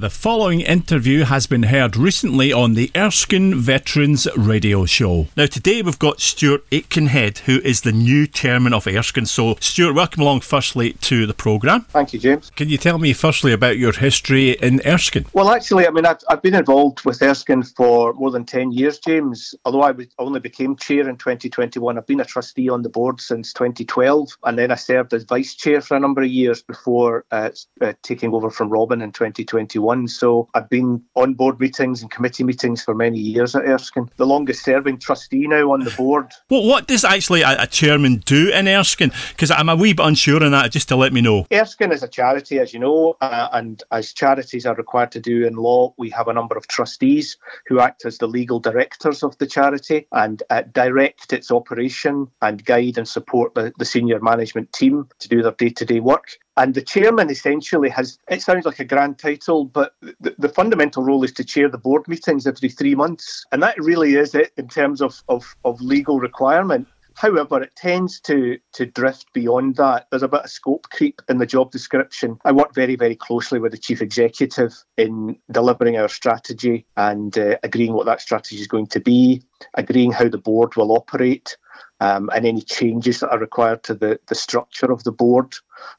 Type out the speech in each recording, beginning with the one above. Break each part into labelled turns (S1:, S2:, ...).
S1: The following interview has been heard recently on the Erskine Veterans Radio Show. Now, today we've got Stuart Aitkenhead, who is the new chairman of Erskine. So, Stuart, welcome along firstly to the programme.
S2: Thank you, James.
S1: Can you tell me firstly about your history in Erskine?
S2: Well, actually, I mean, I've, I've been involved with Erskine for more than 10 years, James. Although I only became chair in 2021, I've been a trustee on the board since 2012, and then I served as vice chair for a number of years before uh, uh, taking over from Robin in 2021 one. So I've been on board meetings and committee meetings for many years at Erskine. The longest serving trustee now on the board.
S1: Well, what does actually a, a chairman do in Erskine? Because I'm a wee bit unsure on that, just to let me know.
S2: Erskine is a charity, as you know, uh, and as charities are required to do in law, we have a number of trustees who act as the legal directors of the charity and uh, direct its operation and guide and support the, the senior management team to do their day to day work. And the chairman essentially has, it sounds like a grand title, but the, the, fundamental role is to chair the board meetings every three months. And that really is it in terms of, of, of legal requirement. However, it tends to, to drift beyond that. There's a bit of scope creep in the job description. I work very, very closely with the chief executive in delivering our strategy and uh, agreeing what that strategy is going to be, agreeing how the board will operate, um, and any changes that are required to the, the structure of the board.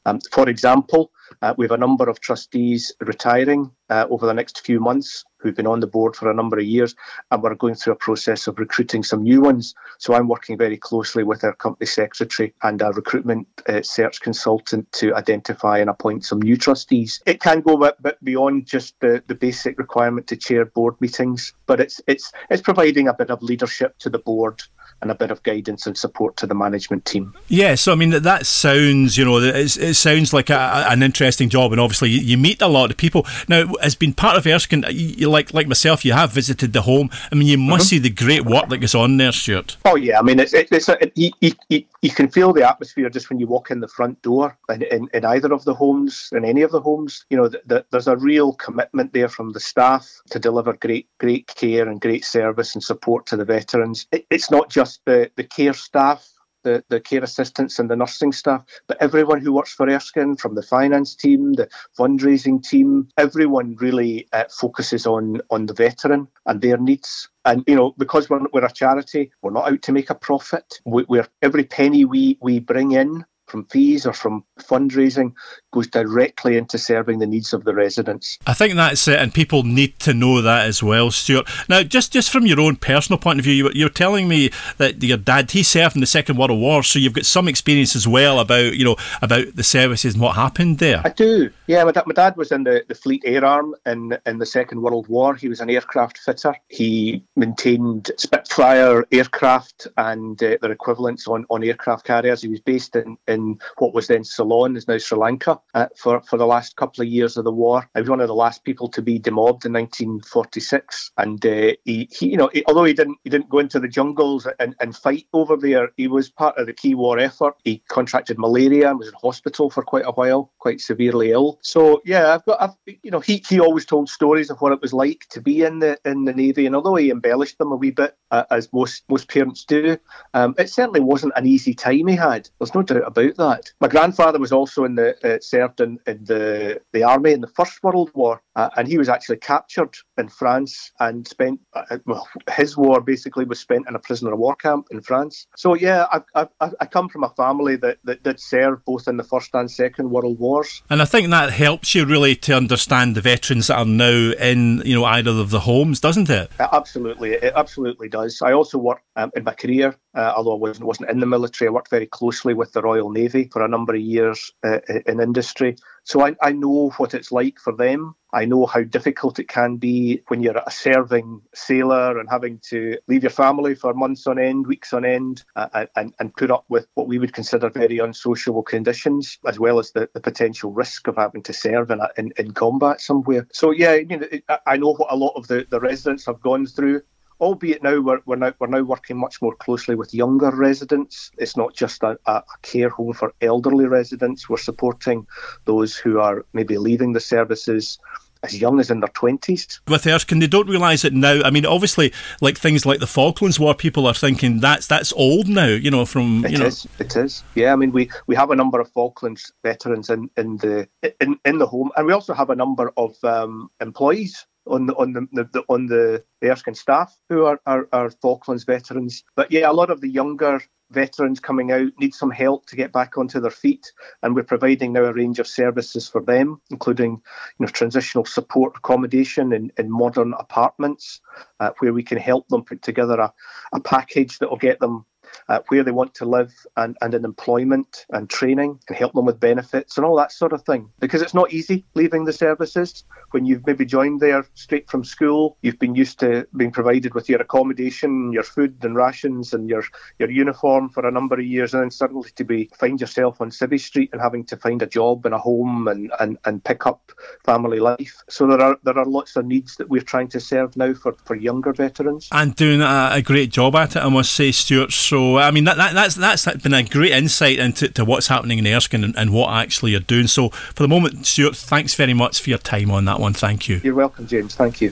S2: Um, for example, uh, we have a number of trustees retiring uh, over the next few months who've been on the board for a number of years, and we're going through a process of recruiting some new ones. So I'm working very closely with our company secretary and our recruitment uh, search consultant to identify and appoint some new trustees. It can go a bit beyond just the, the basic requirement to chair board meetings, but it's it's it's providing a bit of leadership to the board and a bit of guidance and support to the management team.
S1: Yeah, so I mean that, that sounds, you know, it sounds like a, an interesting job, and obviously you, meet a lot of people. Now, as being part of Erskine, like like myself, you have visited the home. I mean, you must mm-hmm. see the great work that goes on there, Stuart.
S2: Oh yeah, I mean, it's it's, a, it, you, you, you, can feel the atmosphere just when you walk in the front door in, in, in either of the homes, in any of the homes. You know, the, the, there's a real commitment there from the staff to deliver great great care and great service and support to the veterans. It, it's not just just the, the care staff, the, the care assistants and the nursing staff, but everyone who works for Erskine, from the finance team, the fundraising team, everyone really uh, focuses on on the veteran and their needs. And you know, because we're, we're a charity, we're not out to make a profit. We, we're every penny we we bring in from fees or from fundraising goes directly into serving the needs of the residents.
S1: I think that's it, and people need to know that as well, Stuart. Now, just just from your own personal point of view, you, you're telling me that your dad he served in the Second World War, so you've got some experience as well about you know about the services and what happened there.
S2: I do. Yeah, my, my dad was in the, the Fleet Air Arm in in the Second World War. He was an aircraft fitter. He maintained Spitfire aircraft and uh, their equivalents on, on aircraft carriers. He was based in, in what was then Ceylon, is now Sri Lanka uh, for, for the last couple of years of the war. I was one of the last people to be demobbed in 1946, and uh, he, he, you know, he, although he didn't he didn't go into the jungles and, and fight over there, he was part of the key war effort. He contracted malaria and was in hospital for quite a while, quite severely ill. So yeah, I've got, I've, you know, he he always told stories of what it was like to be in the in the navy, and although he embellished them a wee bit, uh, as most most parents do, um, it certainly wasn't an easy time he had. There's no doubt about that. My grandfather was also in the uh, served in, in the, the army in the First World War, uh, and he was actually captured in France and spent, uh, well, his war basically was spent in a prisoner of war camp in France. So, yeah, I, I, I come from a family that, that did serve both in the First and Second World Wars.
S1: And I think that helps you really to understand the veterans that are now in, you know, either of the homes, doesn't it?
S2: absolutely, it absolutely does. I also worked um, in my career, uh, although I wasn't, wasn't in the military, I worked very closely with the Royal Navy for a number of years uh, in industry. So I, I know what it's like for them. I know how difficult it can be when you're a serving sailor and having to leave your family for months on end, weeks on end, uh, and, and put up with what we would consider very unsociable conditions, as well as the, the potential risk of having to serve in, in, in combat somewhere. So, yeah, you know, I know what a lot of the, the residents have gone through albeit now we're, we're now we're now working much more closely with younger residents. It's not just a, a, care home for elderly residents. We're supporting those who are maybe leaving the services as young as in their 20s.
S1: With Erskine, they don't realise it now. I mean, obviously, like things like the Falklands War, people are thinking that's that's old now, you know, from,
S2: you
S1: it
S2: know. Is, it is. Yeah, I mean, we, we have a number of Falklands veterans in, in the in, in the home, and we also have a number of um, employees on the on the, the, on the, the Erskine staff who are, are, are Falklands veterans. But yeah, a lot of the younger veterans coming out need some help to get back onto their feet, and we're providing now a range of services for them, including you know transitional support accommodation in, in modern apartments, uh, where we can help them put together a, a package that will get them uh, where they want to live and, and in employment and training and help them with benefits and all that sort of thing. Because it's not easy leaving the services when you've maybe joined there straight from school. You've been used to being provided with your accommodation, your food and rations and your, your uniform for a number of years and then suddenly to be find yourself on Civvy Street and having to find a job and a home and, and, and pick up family life. So there are there are lots of needs that we're trying to serve now for, for younger veterans.
S1: And doing a, a great job at it, I must say, Stuart. So I mean that, that that's that's been a great insight into to what's happening in Erskine and, and what actually you're doing. So for the moment, Stuart, thanks very much for your time on that one. Thank you.
S2: You're welcome, James. Thank you.